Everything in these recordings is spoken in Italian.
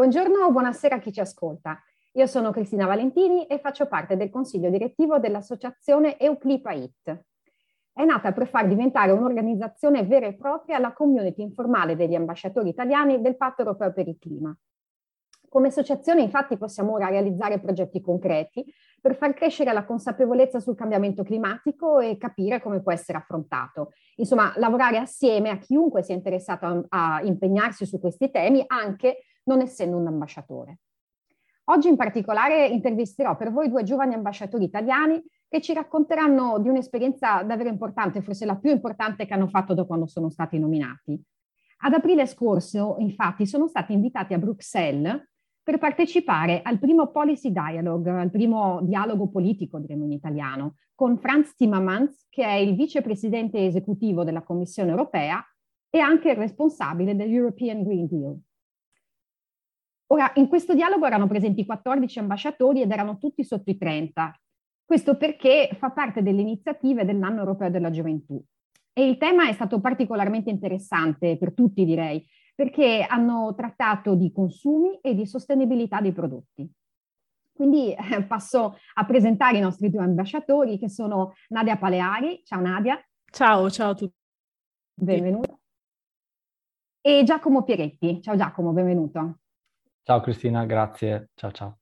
Buongiorno o buonasera a chi ci ascolta. Io sono Cristina Valentini e faccio parte del consiglio direttivo dell'associazione Euclipa IT. È nata per far diventare un'organizzazione vera e propria la community informale degli ambasciatori italiani del Patto Europeo per il Clima. Come associazione infatti possiamo ora realizzare progetti concreti per far crescere la consapevolezza sul cambiamento climatico e capire come può essere affrontato. Insomma, lavorare assieme a chiunque sia interessato a, a impegnarsi su questi temi, anche non essendo un ambasciatore. Oggi in particolare intervisterò per voi due giovani ambasciatori italiani che ci racconteranno di un'esperienza davvero importante, forse la più importante che hanno fatto da quando sono stati nominati. Ad aprile scorso, infatti, sono stati invitati a Bruxelles per partecipare al primo Policy Dialogue, al primo dialogo politico, diremo in italiano, con Franz Timmermans, che è il vicepresidente esecutivo della Commissione europea e anche il responsabile dell'European Green Deal. Ora, in questo dialogo erano presenti 14 ambasciatori ed erano tutti sotto i 30. Questo perché fa parte delle iniziative dell'anno europeo della gioventù. E il tema è stato particolarmente interessante per tutti, direi, perché hanno trattato di consumi e di sostenibilità dei prodotti. Quindi eh, passo a presentare i nostri due ambasciatori, che sono Nadia Paleari. Ciao Nadia. Ciao, ciao a tutti. Benvenuta. E Giacomo Pieretti. Ciao Giacomo, benvenuto. Ciao Cristina, grazie. Ciao ciao.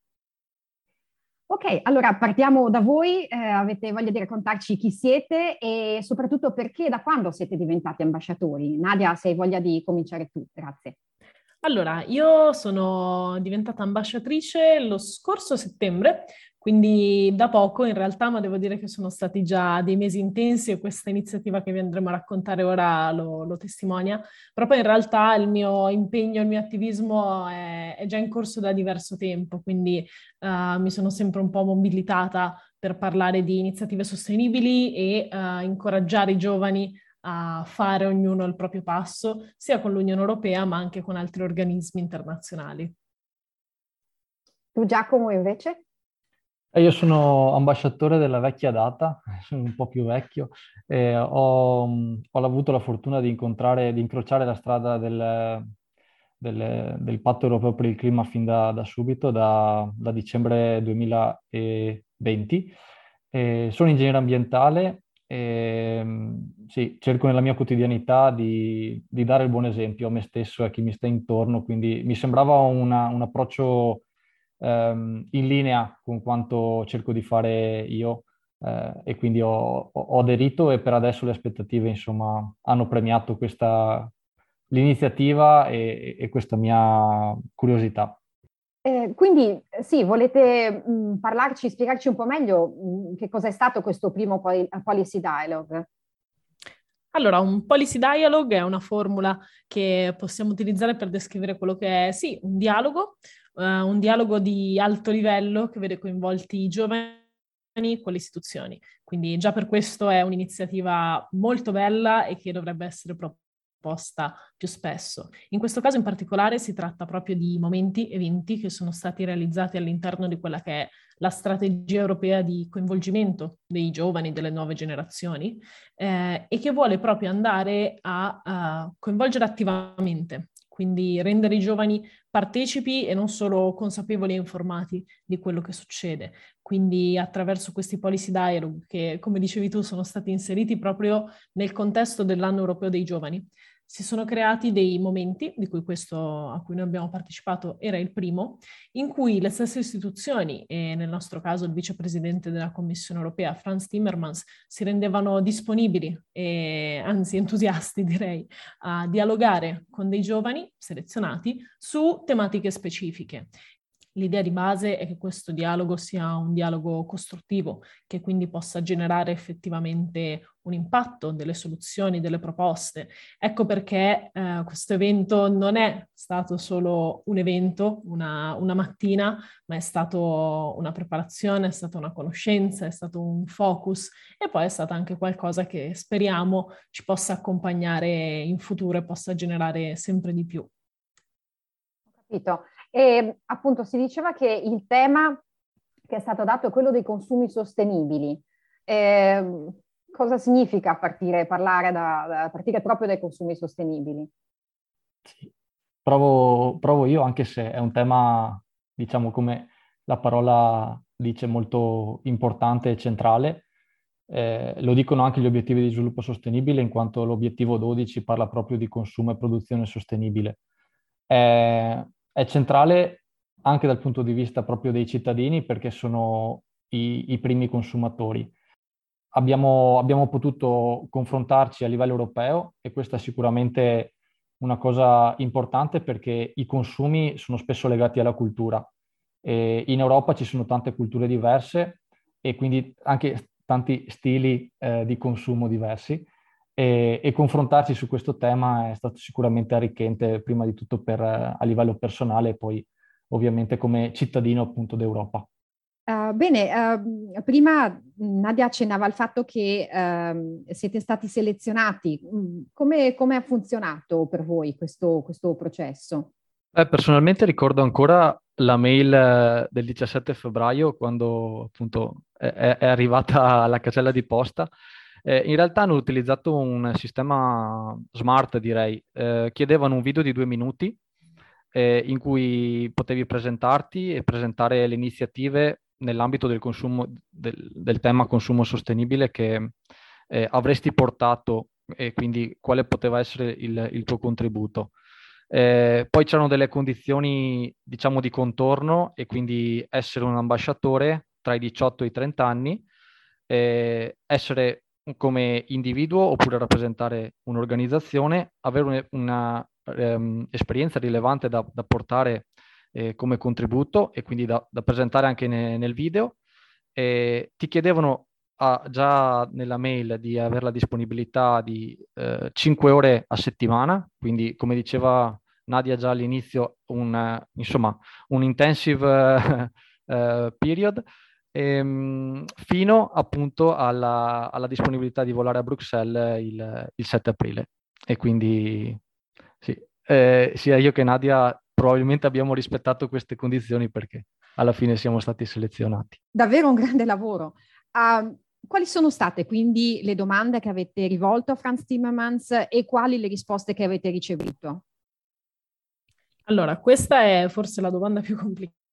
Ok, allora partiamo da voi. Eh, avete voglia di raccontarci chi siete e soprattutto perché e da quando siete diventati ambasciatori? Nadia, se hai voglia di cominciare tu, grazie. Allora, io sono diventata ambasciatrice lo scorso settembre, quindi da poco in realtà, ma devo dire che sono stati già dei mesi intensi e questa iniziativa che vi andremo a raccontare ora lo, lo testimonia. Proprio in realtà il mio impegno, il mio attivismo è, è già in corso da diverso tempo, quindi uh, mi sono sempre un po' mobilitata per parlare di iniziative sostenibili e uh, incoraggiare i giovani a fare ognuno il proprio passo, sia con l'Unione Europea ma anche con altri organismi internazionali. Tu Giacomo invece? Eh, io sono ambasciatore della vecchia data, sono un po' più vecchio, e ho, ho avuto la fortuna di incontrare, di incrociare la strada del, del, del, patto europeo per il clima fin da, da subito, da, da, dicembre 2020. E sono ingegnere ambientale e sì, cerco nella mia quotidianità di, di, dare il buon esempio a me stesso e a chi mi sta intorno, quindi mi sembrava una, un approccio ehm, in linea con quanto cerco di fare io eh, e quindi ho, ho, aderito e per adesso le aspettative insomma hanno premiato questa, l'iniziativa e, e questa mia curiosità. Eh, quindi sì, volete mh, mm, parlarci, spiegarci un po' meglio mh, mm, che è stato questo primo policy dialogue? Allora, un policy dialogue è una formula che possiamo utilizzare per descrivere quello che è, sì, un dialogo, uh, un dialogo di alto livello che vede coinvolti i giovani con le istituzioni. Quindi già per questo è un'iniziativa molto bella e che dovrebbe essere proposta più spesso. In questo caso in particolare si tratta proprio di momenti, eventi che sono stati realizzati all'interno di quella che è la strategia europea di coinvolgimento dei giovani, delle nuove generazioni, eh, e che vuole proprio andare a, a coinvolgere attivamente quindi rendere i giovani partecipi e non solo consapevoli e informati di quello che succede. Quindi attraverso questi policy dialogue che, come dicevi tu, sono stati inseriti proprio nel contesto dell'anno europeo dei giovani, si sono creati dei momenti, di cui questo a cui noi abbiamo partecipato era il primo, in cui le stesse istituzioni, e nel nostro caso il vicepresidente della Commissione europea, Franz Timmermans, si rendevano disponibili e anzi entusiasti direi a dialogare con dei giovani selezionati su tematiche specifiche. L'idea di base è che questo dialogo sia un dialogo costruttivo, che quindi possa generare effettivamente un impatto, delle soluzioni, delle proposte. Ecco perché eh, questo evento non è stato solo un evento, una, una mattina, ma è stato una preparazione, è stata una conoscenza, è stato un focus e poi è stato anche qualcosa che speriamo ci possa accompagnare in futuro e possa generare sempre di più. Ho capito. E appunto si diceva che il tema che è stato dato è quello dei consumi sostenibili. Eh, cosa significa partire, parlare da, da, partire proprio dai consumi sostenibili? Sì. Provo, provo io, anche se è un tema, diciamo, come la parola dice, molto importante e centrale. Eh, lo dicono anche gli obiettivi di sviluppo sostenibile, in quanto l'obiettivo 12 parla proprio di consumo e produzione sostenibile. Eh, è centrale anche dal punto di vista proprio dei cittadini perché sono i, i primi consumatori. Abbiamo, abbiamo, potuto confrontarci a livello europeo e questa è sicuramente una cosa importante perché i consumi sono spesso legati alla cultura. E in Europa ci sono tante culture diverse e quindi anche tanti stili eh, di consumo diversi e, e, confrontarci su questo tema è stato sicuramente arricchente, prima di tutto per, a livello personale e poi ovviamente come cittadino appunto d'Europa. Uh, bene, uh, prima Nadia accennava al fatto che uh, siete stati selezionati. Mm, come, come, ha funzionato per voi questo, questo processo? Eh, personalmente ricordo ancora la mail eh, del 17 febbraio quando appunto è, è arrivata alla casella di posta eh, in realtà hanno utilizzato un sistema smart, direi. Eh, chiedevano un video di due minuti eh, in cui potevi presentarti e presentare le iniziative nell'ambito del, consumo, del, del tema consumo sostenibile che eh, avresti portato e quindi quale poteva essere il, il tuo contributo. Eh, poi c'erano delle condizioni, diciamo, di contorno e quindi essere un ambasciatore tra i 18 e i 30 anni, eh, essere come individuo oppure rappresentare un'organizzazione, avere un'esperienza um, rilevante da, da portare eh, come contributo e quindi da, da presentare anche ne, nel video. E ti chiedevano ah, già nella mail di avere la disponibilità di eh, 5 ore a settimana, quindi come diceva Nadia già all'inizio, un, insomma, un intensive uh, period ehm, fino appunto alla, alla, disponibilità di volare a Bruxelles il, il 7 aprile. E quindi sì, eh, sia io che Nadia probabilmente abbiamo rispettato queste condizioni perché alla fine siamo stati selezionati. Davvero un grande lavoro. Uh, quali sono state quindi le domande che avete rivolto a Franz Timmermans e quali le risposte che avete ricevuto? Allora, questa è forse la domanda più complicata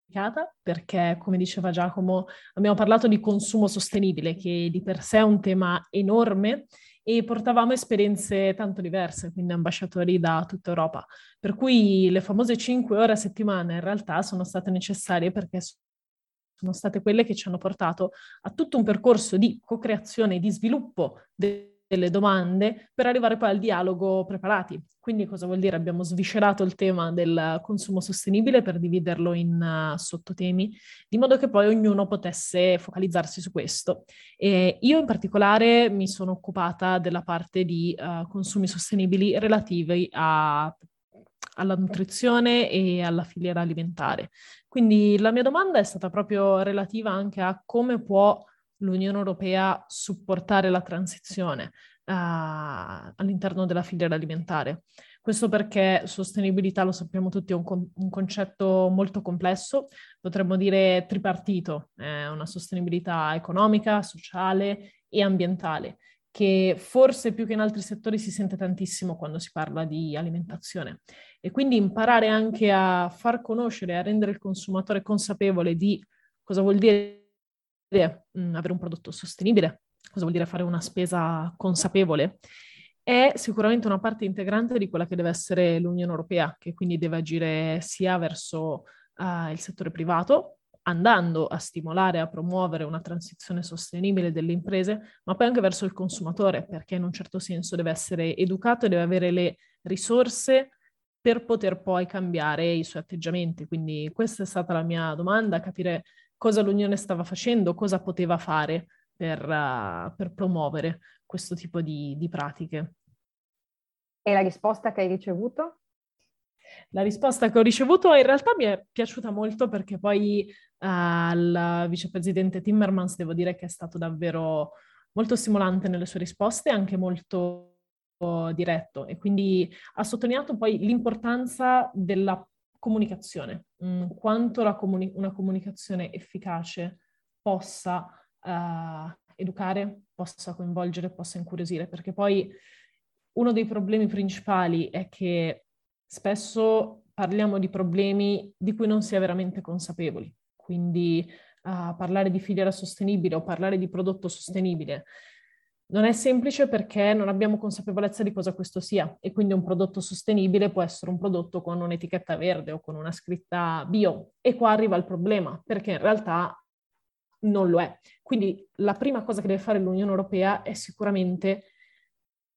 perché, come diceva Giacomo, abbiamo parlato di consumo sostenibile, che di per sé è un tema enorme e portavamo esperienze tanto diverse, quindi ambasciatori da tutta Europa. Per cui le famose 5 ore a settimana in realtà sono state necessarie perché sono state quelle che ci hanno portato a tutto un percorso di co-creazione e di sviluppo de- delle domande per arrivare poi al dialogo preparati. Quindi cosa vuol dire? Abbiamo sviscerato il tema del consumo sostenibile per dividerlo in uh, sottotemi, di modo che poi ognuno potesse focalizzarsi su questo. E io in particolare mi sono occupata della parte di uh, consumi sostenibili relativi a alla nutrizione e alla filiera alimentare. Quindi la mia domanda è stata proprio relativa anche a come può l'Unione Europea supportare la transizione uh, all'interno della filiera alimentare. Questo perché sostenibilità, lo sappiamo tutti, è un, con- un concetto molto complesso, potremmo dire tripartito, è una sostenibilità economica, sociale e ambientale, che forse più che in altri settori si sente tantissimo quando si parla di alimentazione. E quindi imparare anche a far conoscere, a rendere il consumatore consapevole di cosa vuol dire mh, mm, avere un prodotto sostenibile, cosa vuol dire fare una spesa consapevole, è sicuramente una parte integrante di quella che deve essere l'Unione Europea, che quindi deve agire sia verso uh, il settore privato, andando a stimolare, a promuovere una transizione sostenibile delle imprese, ma poi anche verso il consumatore, perché in un certo senso deve essere educato e deve avere le risorse per poter poi cambiare i suoi atteggiamenti. Quindi questa è stata la mia domanda, capire cosa l'Unione stava facendo, cosa poteva fare per, uh, per promuovere questo tipo di, di pratiche. E la risposta che hai ricevuto? La risposta che ho ricevuto in realtà mi è piaciuta molto perché poi uh, il vicepresidente Timmermans devo dire che è stato davvero molto stimolante nelle sue risposte, anche molto diretto e quindi ha sottolineato poi l'importanza della comunicazione, mh, mm, quanto comuni- una comunicazione efficace possa uh, educare, possa coinvolgere, possa incuriosire, perché poi uno dei problemi principali è che spesso parliamo di problemi di cui non si è veramente consapevoli. Quindi uh, parlare di filiera sostenibile o parlare di prodotto sostenibile non è semplice perché non abbiamo consapevolezza di cosa questo sia e quindi un prodotto sostenibile può essere un prodotto con un'etichetta verde o con una scritta bio e qua arriva il problema perché in realtà non lo è. Quindi la prima cosa che deve fare l'Unione Europea è sicuramente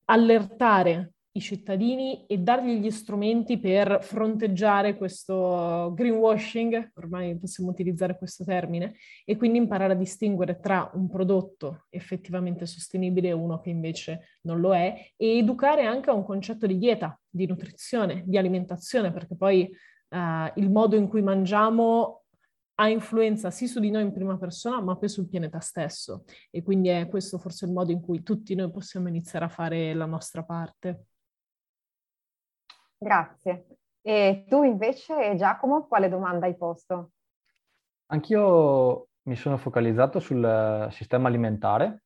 allertare i cittadini e dargli gli strumenti per fronteggiare questo greenwashing, ormai possiamo utilizzare questo termine, e quindi imparare a distinguere tra un prodotto effettivamente sostenibile e uno che invece non lo è, e educare anche a un concetto di dieta, di nutrizione, di alimentazione, perché poi uh, il modo in cui mangiamo ha influenza sì su di noi in prima persona, ma poi sul pianeta stesso. E quindi è questo forse il modo in cui tutti noi possiamo iniziare a fare la nostra parte. Grazie. E tu invece, Giacomo, quale domanda hai posto? Anch'io mi sono focalizzato sul sistema alimentare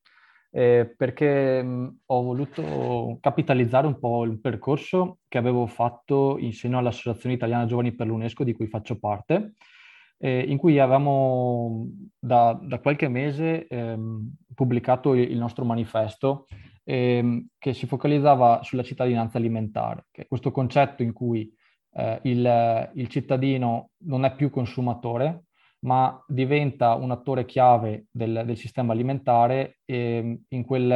eh, perché ho voluto capitalizzare un po' il percorso che avevo fatto in seno all'Associazione Italiana Giovani per l'UNESCO, di cui faccio parte, eh, in cui avevamo da, da qualche mese ehm, pubblicato il nostro manifesto ehm, che si focalizzava sulla cittadinanza alimentare, che è questo concetto in cui eh, il, il, cittadino non è più consumatore, ma diventa un attore chiave del, del sistema alimentare e in, quel,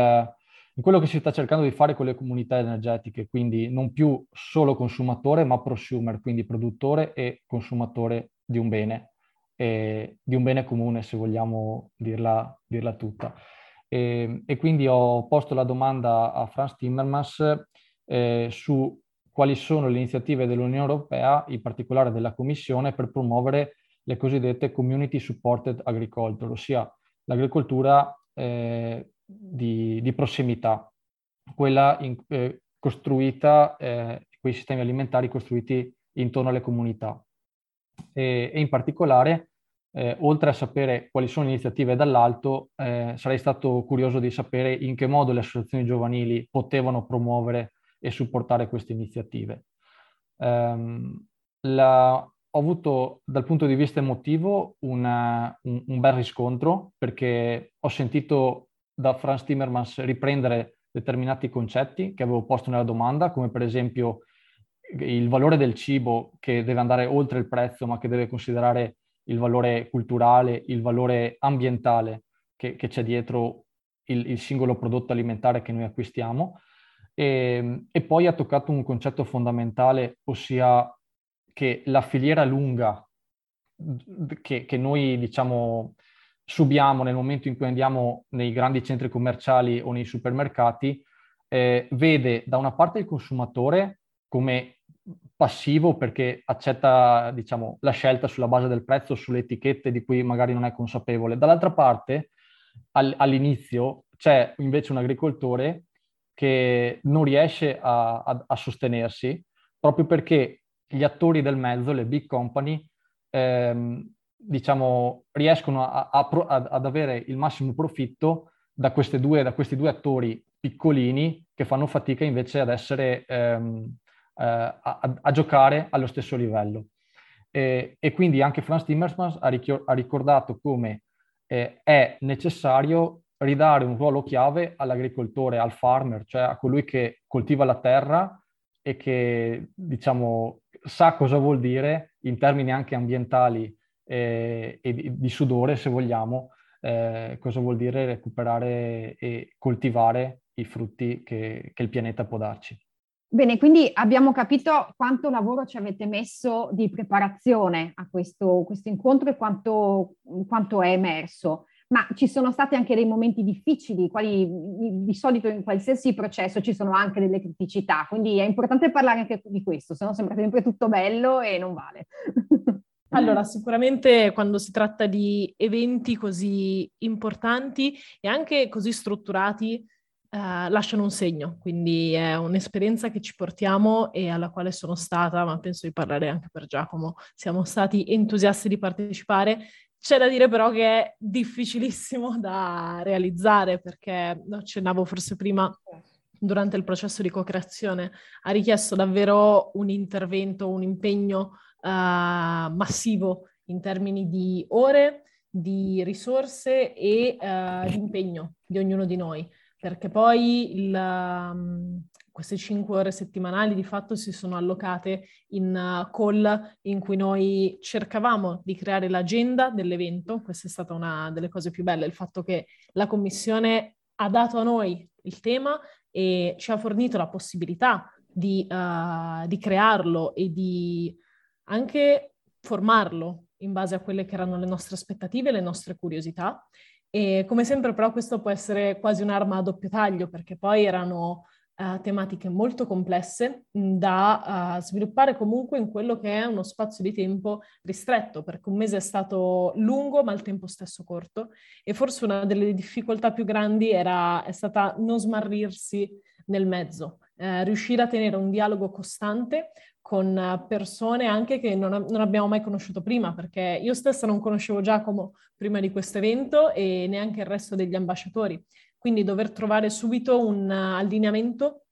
in quello che si sta cercando di fare con le comunità energetiche, quindi non più solo consumatore, ma prosumer, quindi produttore e consumatore di un bene, di un bene comune, se vogliamo dirla, dirla tutta. E, ehm, e, quindi ho posto la domanda a Franz Timmermans eh, su quali sono le iniziative dell'Unione Europea, in particolare della Commissione, per promuovere le cosiddette community supported agriculture, ossia l'agricoltura eh, di, di, prossimità, quella in, eh, costruita, eh, quei sistemi alimentari costruiti intorno alle comunità. E, e in particolare eh, oltre a sapere quali sono le iniziative dall'alto, eh, sarei stato curioso di sapere in che modo le associazioni giovanili potevano promuovere e supportare queste iniziative. Um, la, ho avuto dal punto di vista emotivo una, un, un, bel riscontro perché ho sentito da Franz Timmermans riprendere determinati concetti che avevo posto nella domanda, come per esempio il valore del cibo che deve andare oltre il prezzo ma che deve considerare il valore culturale, il valore ambientale che, che c'è dietro il, il, singolo prodotto alimentare che noi acquistiamo. E, ehm, e poi ha toccato un concetto fondamentale, ossia che la filiera lunga che, che, noi diciamo subiamo nel momento in cui andiamo nei grandi centri commerciali o nei supermercati, eh, vede da una parte il consumatore come passivo perché accetta diciamo, la scelta sulla base del prezzo, sulle etichette di cui magari non è consapevole. Dall'altra parte, al, all'inizio, c'è invece un agricoltore che non riesce a, a, a, sostenersi proprio perché gli attori del mezzo, le big company, ehm, diciamo, riescono a, ad avere il massimo profitto da, due, da, questi due attori piccolini che fanno fatica invece ad essere ehm, eh, a, a, giocare allo stesso livello. E, e quindi anche Franz Timmermans ha, richi- ha ricordato come eh, è necessario ridare un ruolo chiave all'agricoltore, al farmer, cioè a colui che coltiva la terra e che, diciamo, sa cosa vuol dire in termini anche ambientali eh, e di, di, sudore, se vogliamo, eh, cosa vuol dire recuperare e coltivare i frutti che, che il pianeta può darci. Bene, quindi abbiamo capito quanto lavoro ci avete messo di preparazione a questo, questo incontro e quanto, quanto, è emerso. Ma ci sono stati anche dei momenti difficili, quali di solito in qualsiasi processo ci sono anche delle criticità, quindi è importante parlare anche di questo, se no sembra sempre tutto bello e non vale. Allora, sicuramente quando si tratta di eventi così importanti e anche così strutturati, eh, lasciano un segno, quindi è un'esperienza che ci portiamo e alla quale sono stata, ma penso di parlare anche per Giacomo, siamo stati entusiasti di partecipare. C'è da dire però che è difficilissimo da realizzare perché, accennavo forse prima, durante il processo di co-creazione, ha richiesto davvero un intervento, un impegno uh, massivo in termini di ore, di risorse e uh, di impegno di ognuno di noi perché poi il, um, queste cinque ore settimanali di fatto si sono allocate in uh, call in cui noi cercavamo di creare l'agenda dell'evento. Questa è stata una delle cose più belle, il fatto che la commissione ha dato a noi il tema e ci ha fornito la possibilità di, uh, di crearlo e di anche formarlo in base a quelle che erano le nostre aspettative, le nostre curiosità e come sempre però questo può essere quasi un'arma a doppio taglio perché poi erano uh, tematiche molto complesse da uh, sviluppare comunque in quello che è uno spazio di tempo ristretto. Perché un mese è stato lungo ma al tempo stesso corto. E forse una delle difficoltà più grandi era, è stata non smarrirsi nel mezzo, eh, riuscire a tenere un dialogo costante con persone anche che non, non, abbiamo mai conosciuto prima, perché io stessa non conoscevo Giacomo prima di questo evento e neanche il resto degli ambasciatori. Quindi dover trovare subito un allineamento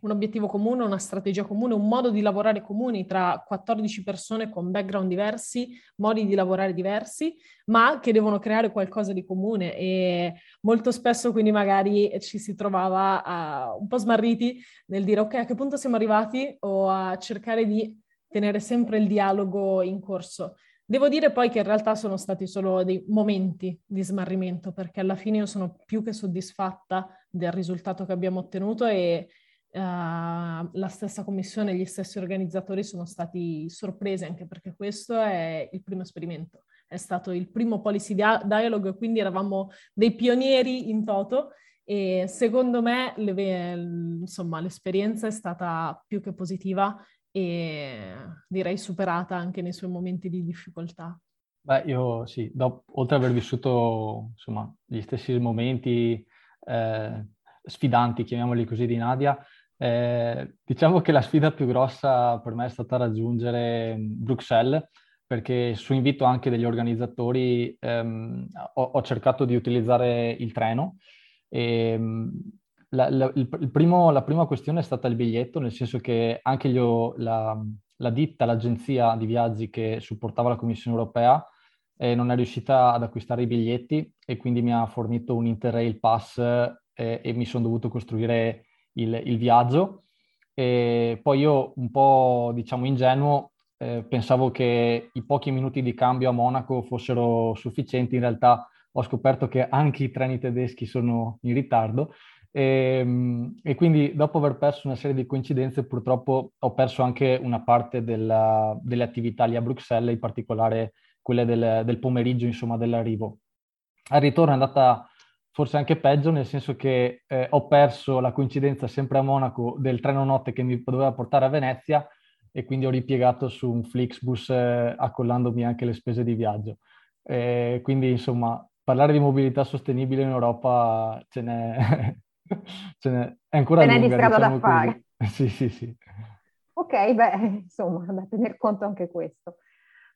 un obiettivo comune, una strategia comune, un modo di lavorare comuni tra 14 persone con background diversi, modi di lavorare diversi, ma che devono creare qualcosa di comune e molto spesso quindi magari ci si trovava uh, un po' smarriti nel dire ok a che punto siamo arrivati o a cercare di tenere sempre il dialogo in corso. Devo dire poi che in realtà sono stati solo dei momenti di smarrimento perché alla fine io sono più che soddisfatta del risultato che abbiamo ottenuto e Uh, la stessa commissione e gli stessi organizzatori sono stati sorpresi anche perché questo è il primo esperimento, è stato il primo policy dia- dialogue, quindi eravamo dei pionieri in toto e secondo me le, insomma, l'esperienza è stata più che positiva e direi superata anche nei suoi momenti di difficoltà. Beh, io sì, dopo, oltre ad aver vissuto insomma, gli stessi momenti eh, sfidanti, chiamiamoli così, di Nadia, eh, diciamo che la sfida più grossa per me è stata raggiungere mm, Bruxelles, perché su invito anche degli organizzatori ehm, ho, ho, cercato di utilizzare il treno. E, mm, la, la, il, il primo, la prima questione è stata il biglietto, nel senso che anche gli, la, la ditta, l'agenzia di viaggi che supportava la Commissione europea eh, non è riuscita ad acquistare i biglietti e quindi mi ha fornito un Interrail Pass eh, e mi sono dovuto costruire il, il viaggio. E poi io un po', diciamo, ingenuo, eh, pensavo che i pochi minuti di cambio a Monaco fossero sufficienti, in realtà ho scoperto che anche i treni tedeschi sono in ritardo e, ehm, e, quindi dopo aver perso una serie di coincidenze purtroppo ho perso anche una parte della, delle attività lì a Bruxelles, in particolare quelle del, del pomeriggio, insomma, dell'arrivo. Al ritorno è andata forse anche peggio, nel senso che eh, ho perso la coincidenza sempre a Monaco del treno notte che mi doveva portare a Venezia e quindi ho ripiegato su un Flixbus eh, accollandomi anche le spese di viaggio. Eh, quindi insomma, parlare di mobilità sostenibile in Europa ce n'è, ce n'è è ancora ce lunga. di strada diciamo da fare. Sì, sì, sì. Ok, beh, insomma, da tener conto anche questo.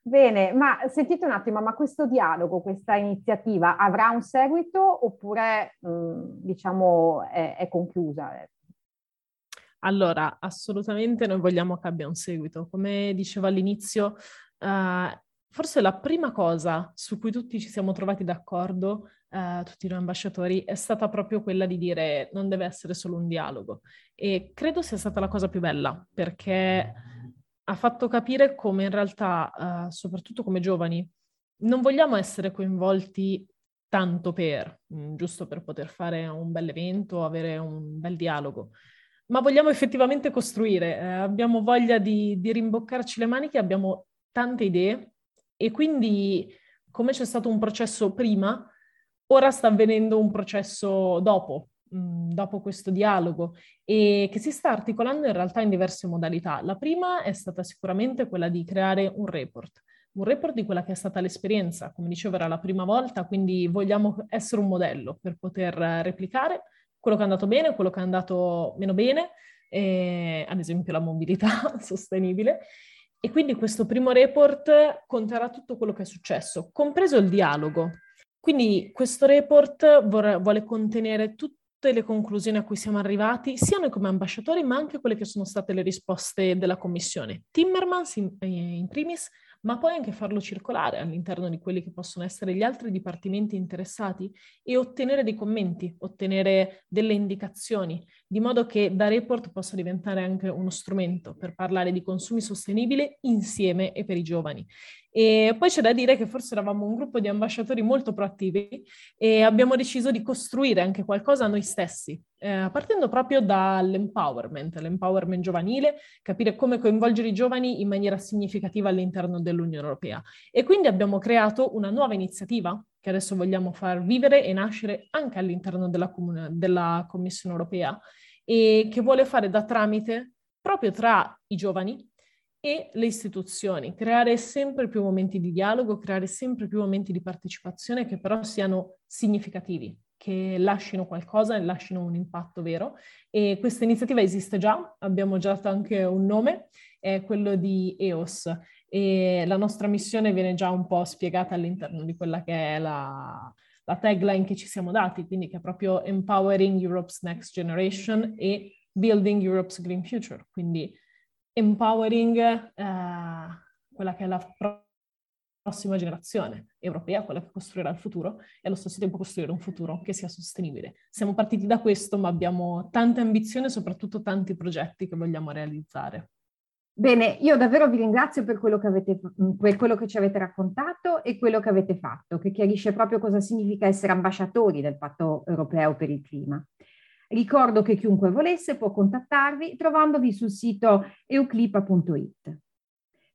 Bene, ma sentite un attimo, ma questo dialogo, questa iniziativa avrà un seguito oppure mh, diciamo è, è, conclusa? Allora, assolutamente noi vogliamo che abbia un seguito. Come dicevo all'inizio, uh, forse la prima cosa su cui tutti ci siamo trovati d'accordo, uh, tutti noi ambasciatori, è stata proprio quella di dire non deve essere solo un dialogo. E credo sia stata la cosa più bella, perché ha fatto capire come in realtà, uh, soprattutto come giovani, non vogliamo essere coinvolti tanto per, mh, mm, giusto per poter fare un bel evento, avere un bel dialogo, ma vogliamo effettivamente costruire, eh, abbiamo voglia di, di rimboccarci le maniche, abbiamo tante idee e quindi come c'è stato un processo prima, ora sta avvenendo un processo dopo, dopo questo dialogo e che si sta articolando in realtà in diverse modalità. La prima è stata sicuramente quella di creare un report, un report di quella che è stata l'esperienza. Come dicevo, era la prima volta, quindi vogliamo essere un modello per poter replicare quello che è andato bene, quello che è andato meno bene, eh, ad esempio la mobilità sostenibile. E quindi questo primo report conterà tutto quello che è successo, compreso il dialogo. Quindi questo report vor- vuole contenere tutte le conclusioni a cui siamo arrivati, sia noi come ambasciatori, ma anche quelle che sono state le risposte della Commissione. Timmermans in, eh, in primis ma poi anche farlo circolare all'interno di quelli che possono essere gli altri dipartimenti interessati e ottenere dei commenti, ottenere delle indicazioni, di modo che da report possa diventare anche uno strumento per parlare di consumi sostenibili insieme e per i giovani. E poi c'è da dire che forse eravamo un gruppo di ambasciatori molto proattivi e abbiamo deciso di costruire anche qualcosa noi stessi, eh, partendo proprio dall'empowerment, l'empowerment giovanile, capire come coinvolgere i giovani in maniera significativa all'interno dell'Unione Europea. E quindi abbiamo creato una nuova iniziativa che adesso vogliamo far vivere e nascere anche all'interno della, comune, della Commissione Europea e che vuole fare da tramite proprio tra i giovani e le istituzioni, creare sempre più momenti di dialogo, creare sempre più momenti di partecipazione che però siano significativi, che lasciano qualcosa e lasciano un impatto vero. E questa iniziativa esiste già, abbiamo già dato anche un nome, è quello di EOS e la nostra missione viene già un po' spiegata all'interno di quella che è la, la tagline che ci siamo dati, quindi che è proprio Empowering Europe's Next Generation e Building Europe's Green Future, quindi empowering eh, quella che è la prossima generazione europea, quella che costruirà il futuro, e allo stesso tempo costruire un futuro che sia sostenibile. Siamo partiti da questo, ma abbiamo tante ambizioni e soprattutto tanti progetti che vogliamo realizzare. Bene, io davvero vi ringrazio per quello, avete, per quello che ci avete raccontato e quello che avete fatto, che chiarisce proprio cosa significa essere ambasciatori del Patto europeo per il clima. Ricordo che chiunque volesse può contattarvi trovandovi sul sito euclipa.it.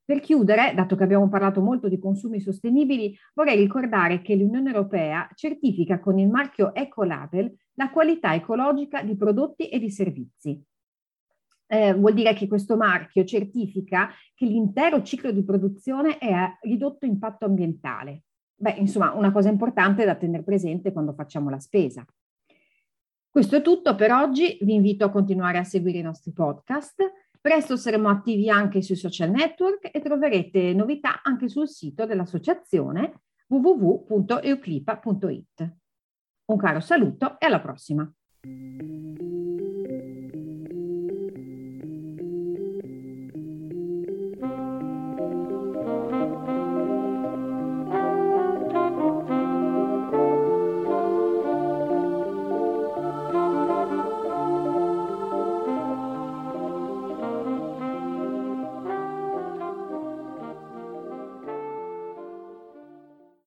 Per chiudere, dato che abbiamo parlato molto di consumi sostenibili, vorrei ricordare che l'Unione Europea certifica con il marchio Ecolabel la qualità ecologica di prodotti e di servizi. Eh, vuol dire che questo marchio certifica che l'intero ciclo di produzione è a ridotto impatto ambientale. Beh, insomma, una cosa importante da tenere presente quando facciamo la spesa. Questo è tutto per oggi, vi invito a continuare a seguire i nostri podcast. Presto saremo attivi anche sui social network e troverete novità anche sul sito dell'associazione www.euclipa.it. Un caro saluto e alla prossima!